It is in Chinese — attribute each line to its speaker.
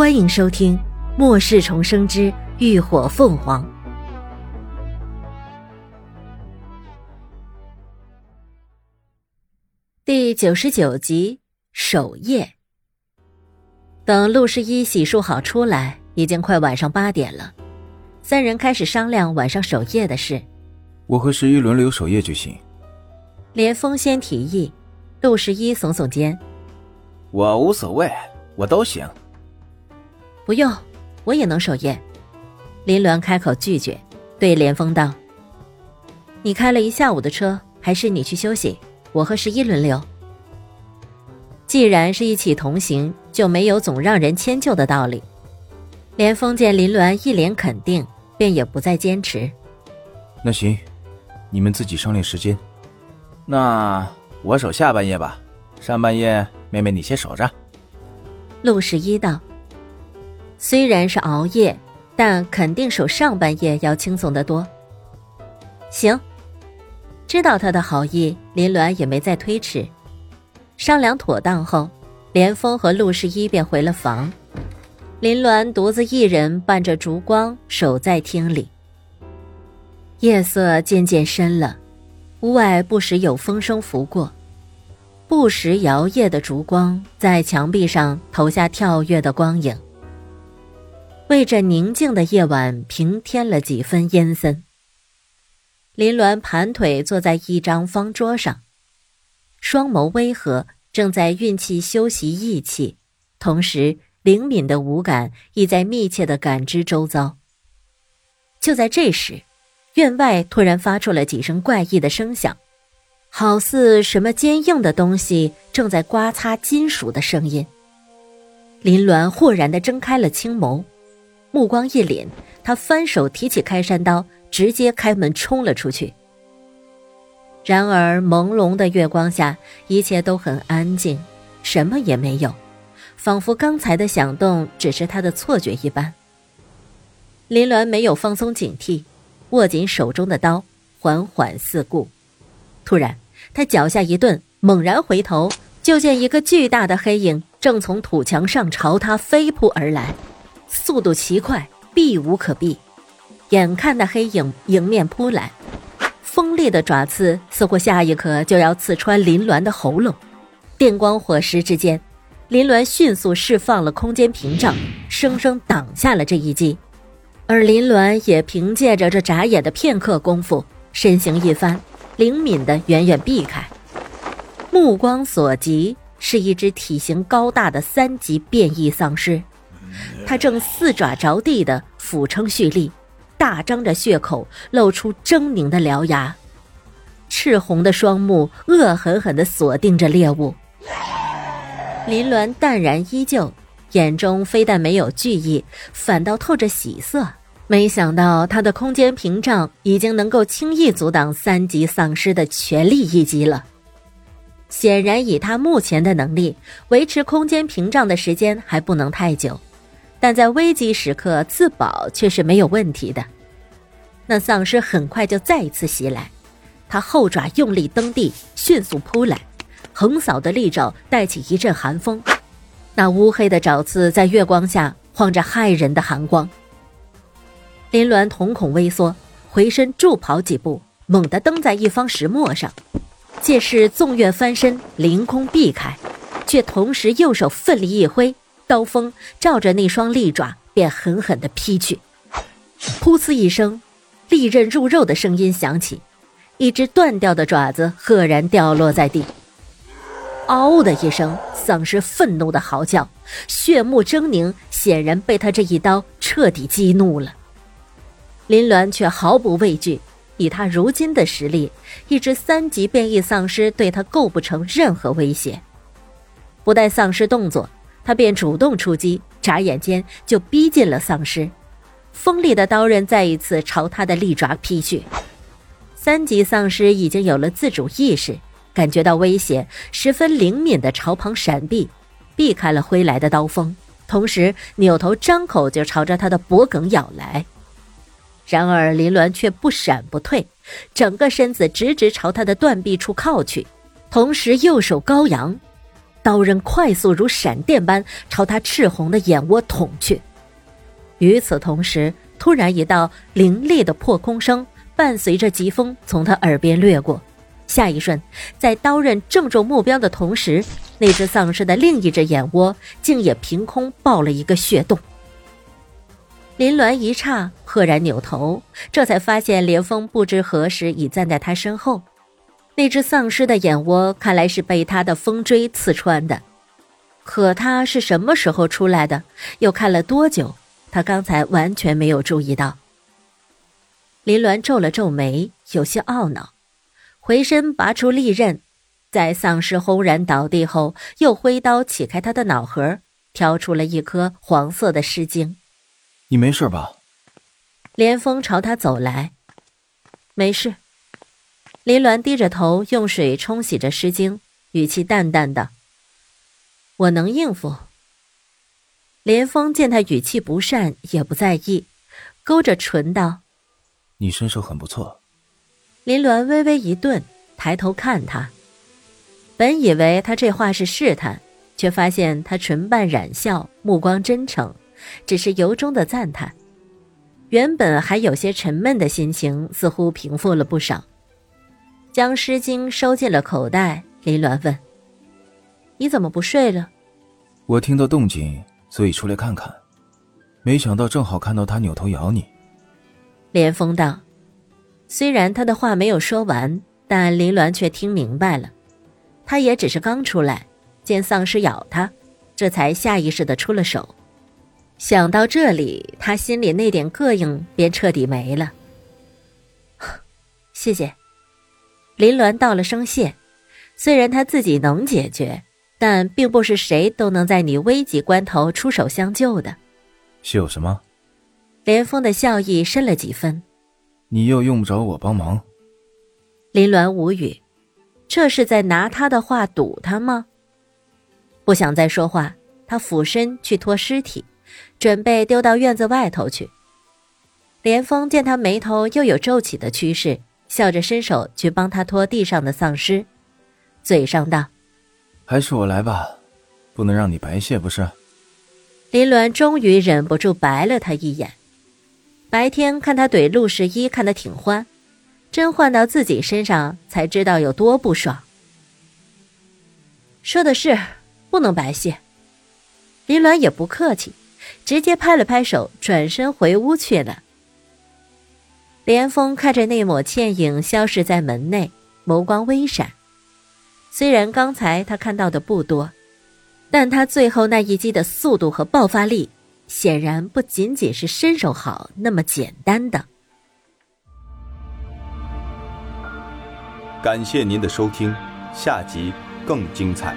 Speaker 1: 欢迎收听《末世重生之浴火凤凰》第九十九集守夜。等陆十一洗漱好出来，已经快晚上八点了。三人开始商量晚上守夜的事。
Speaker 2: 我和十一轮流守夜就行。
Speaker 1: 连峰先提议，陆十一耸耸肩：“
Speaker 3: 我无所谓，我都行。”
Speaker 1: 不用，我也能守夜。林鸾开口拒绝，对连峰道：“你开了一下午的车，还是你去休息，我和十一轮流。既然是一起同行，就没有总让人迁就的道理。”连峰见林鸾一脸肯定，便也不再坚持。
Speaker 2: 那行，你们自己商量时间。
Speaker 3: 那我守下半夜吧，上半夜妹妹你先守着。
Speaker 1: 陆十一道。虽然是熬夜，但肯定守上半夜要轻松得多。行，知道他的好意，林鸾也没再推迟。商量妥当后，连峰和陆十一便回了房。林鸾独自一人伴着烛光守在厅里。夜色渐渐深了，屋外不时有风声拂过，不时摇曳的烛光在墙壁上投下跳跃的光影。为这宁静的夜晚平添了几分阴森。林鸾盘腿坐在一张方桌上，双眸微合，正在运气修习意气，同时灵敏的五感亦在密切的感知周遭。就在这时，院外突然发出了几声怪异的声响，好似什么坚硬的东西正在刮擦金属的声音。林鸾豁然的睁开了青眸。目光一凛，他翻手提起开山刀，直接开门冲了出去。然而朦胧的月光下，一切都很安静，什么也没有，仿佛刚才的响动只是他的错觉一般。林鸾没有放松警惕，握紧手中的刀，缓缓四顾。突然，他脚下一顿，猛然回头，就见一个巨大的黑影正从土墙上朝他飞扑而来。速度奇快，避无可避。眼看那黑影迎面扑来，锋利的爪刺似乎下一刻就要刺穿林鸾的喉咙。电光火石之间，林鸾迅速释放了空间屏障，生生挡下了这一击。而林鸾也凭借着这眨眼的片刻功夫，身形一翻，灵敏的远远避开。目光所及，是一只体型高大的三级变异丧尸。他正四爪着地的俯撑蓄力，大张着血口，露出狰狞的獠牙，赤红的双目恶狠狠地锁定着猎物。林鸾淡然依旧，眼中非但没有惧意，反倒透着喜色。没想到他的空间屏障已经能够轻易阻挡三级丧尸的全力一击了。显然，以他目前的能力，维持空间屏障的时间还不能太久。但在危急时刻自保却是没有问题的。那丧尸很快就再一次袭来，他后爪用力蹬地，迅速扑来，横扫的利爪带起一阵寒风，那乌黑的爪刺在月光下晃着骇人的寒光。林鸾瞳孔微缩，回身助跑几步，猛地蹬在一方石磨上，借势纵跃翻身，凌空避开，却同时右手奋力一挥。刀锋照着那双利爪，便狠狠地劈去。噗呲一声，利刃入肉的声音响起，一只断掉的爪子赫然掉落在地。嗷的一声，丧尸愤怒的嚎叫，血目狰狞，显然被他这一刀彻底激怒了。林鸾却毫不畏惧，以他如今的实力，一只三级变异丧尸对他构不成任何威胁。不待丧尸动作。他便主动出击，眨眼间就逼近了丧尸，锋利的刀刃再一次朝他的利爪劈去。三级丧尸已经有了自主意识，感觉到威胁，十分灵敏的朝旁闪避，避开了挥来的刀锋，同时扭头张口就朝着他的脖颈咬来。然而林鸾却不闪不退，整个身子直直朝他的断臂处靠去，同时右手高扬。刀刃快速如闪电般朝他赤红的眼窝捅去。与此同时，突然一道凌厉的破空声伴随着疾风从他耳边掠过。下一瞬，在刀刃正中目标的同时，那只丧尸的另一只眼窝竟也凭空爆了一个血洞。林鸾一刹，赫然扭头，这才发现连峰不知何时已站在他身后。那只丧尸的眼窝看来是被他的风锥刺穿的，可他是什么时候出来的？又看了多久？他刚才完全没有注意到。林鸾皱了皱眉，有些懊恼。回身拔出利刃，在丧尸轰然倒地后，又挥刀起开他的脑壳，挑出了一颗黄色的尸精。
Speaker 2: 你没事吧？
Speaker 1: 连峰朝他走来，没事。林鸾低着头，用水冲洗着湿巾，语气淡淡的：“我能应付。”林峰见他语气不善，也不在意，勾着唇道：“
Speaker 2: 你身手很不错。”
Speaker 1: 林鸾微微一顿，抬头看他。本以为他这话是试探，却发现他唇瓣染笑，目光真诚，只是由衷的赞叹。原本还有些沉闷的心情似乎平复了不少。将诗经收进了口袋，林鸾问：“你怎么不睡了？”
Speaker 2: 我听到动静，所以出来看看。没想到正好看到他扭头咬你。
Speaker 1: 连峰道。虽然他的话没有说完，但林鸾却听明白了。他也只是刚出来，见丧尸咬他，这才下意识的出了手。想到这里，他心里那点膈应便彻底没了。谢谢，林鸾道了声谢。虽然他自己能解决，但并不是谁都能在你危急关头出手相救的。
Speaker 2: 是有什么？
Speaker 1: 连峰的笑意深了几分。
Speaker 2: 你又用不着我帮忙。
Speaker 1: 林鸾无语，这是在拿他的话堵他吗？不想再说话，他俯身去拖尸体，准备丢到院子外头去。连峰见他眉头又有皱起的趋势，笑着伸手去帮他拖地上的丧尸，嘴上道：“
Speaker 2: 还是我来吧，不能让你白谢，不是？”
Speaker 1: 林鸾终于忍不住白了他一眼。白天看他怼陆十一看得挺欢，真换到自己身上才知道有多不爽。说的是，不能白谢。林鸾也不客气，直接拍了拍手，转身回屋去了。连峰看着那抹倩影消失在门内，眸光微闪。虽然刚才他看到的不多，但他最后那一击的速度和爆发力。显然不仅仅是身手好那么简单的。
Speaker 4: 感谢您的收听，下集更精彩。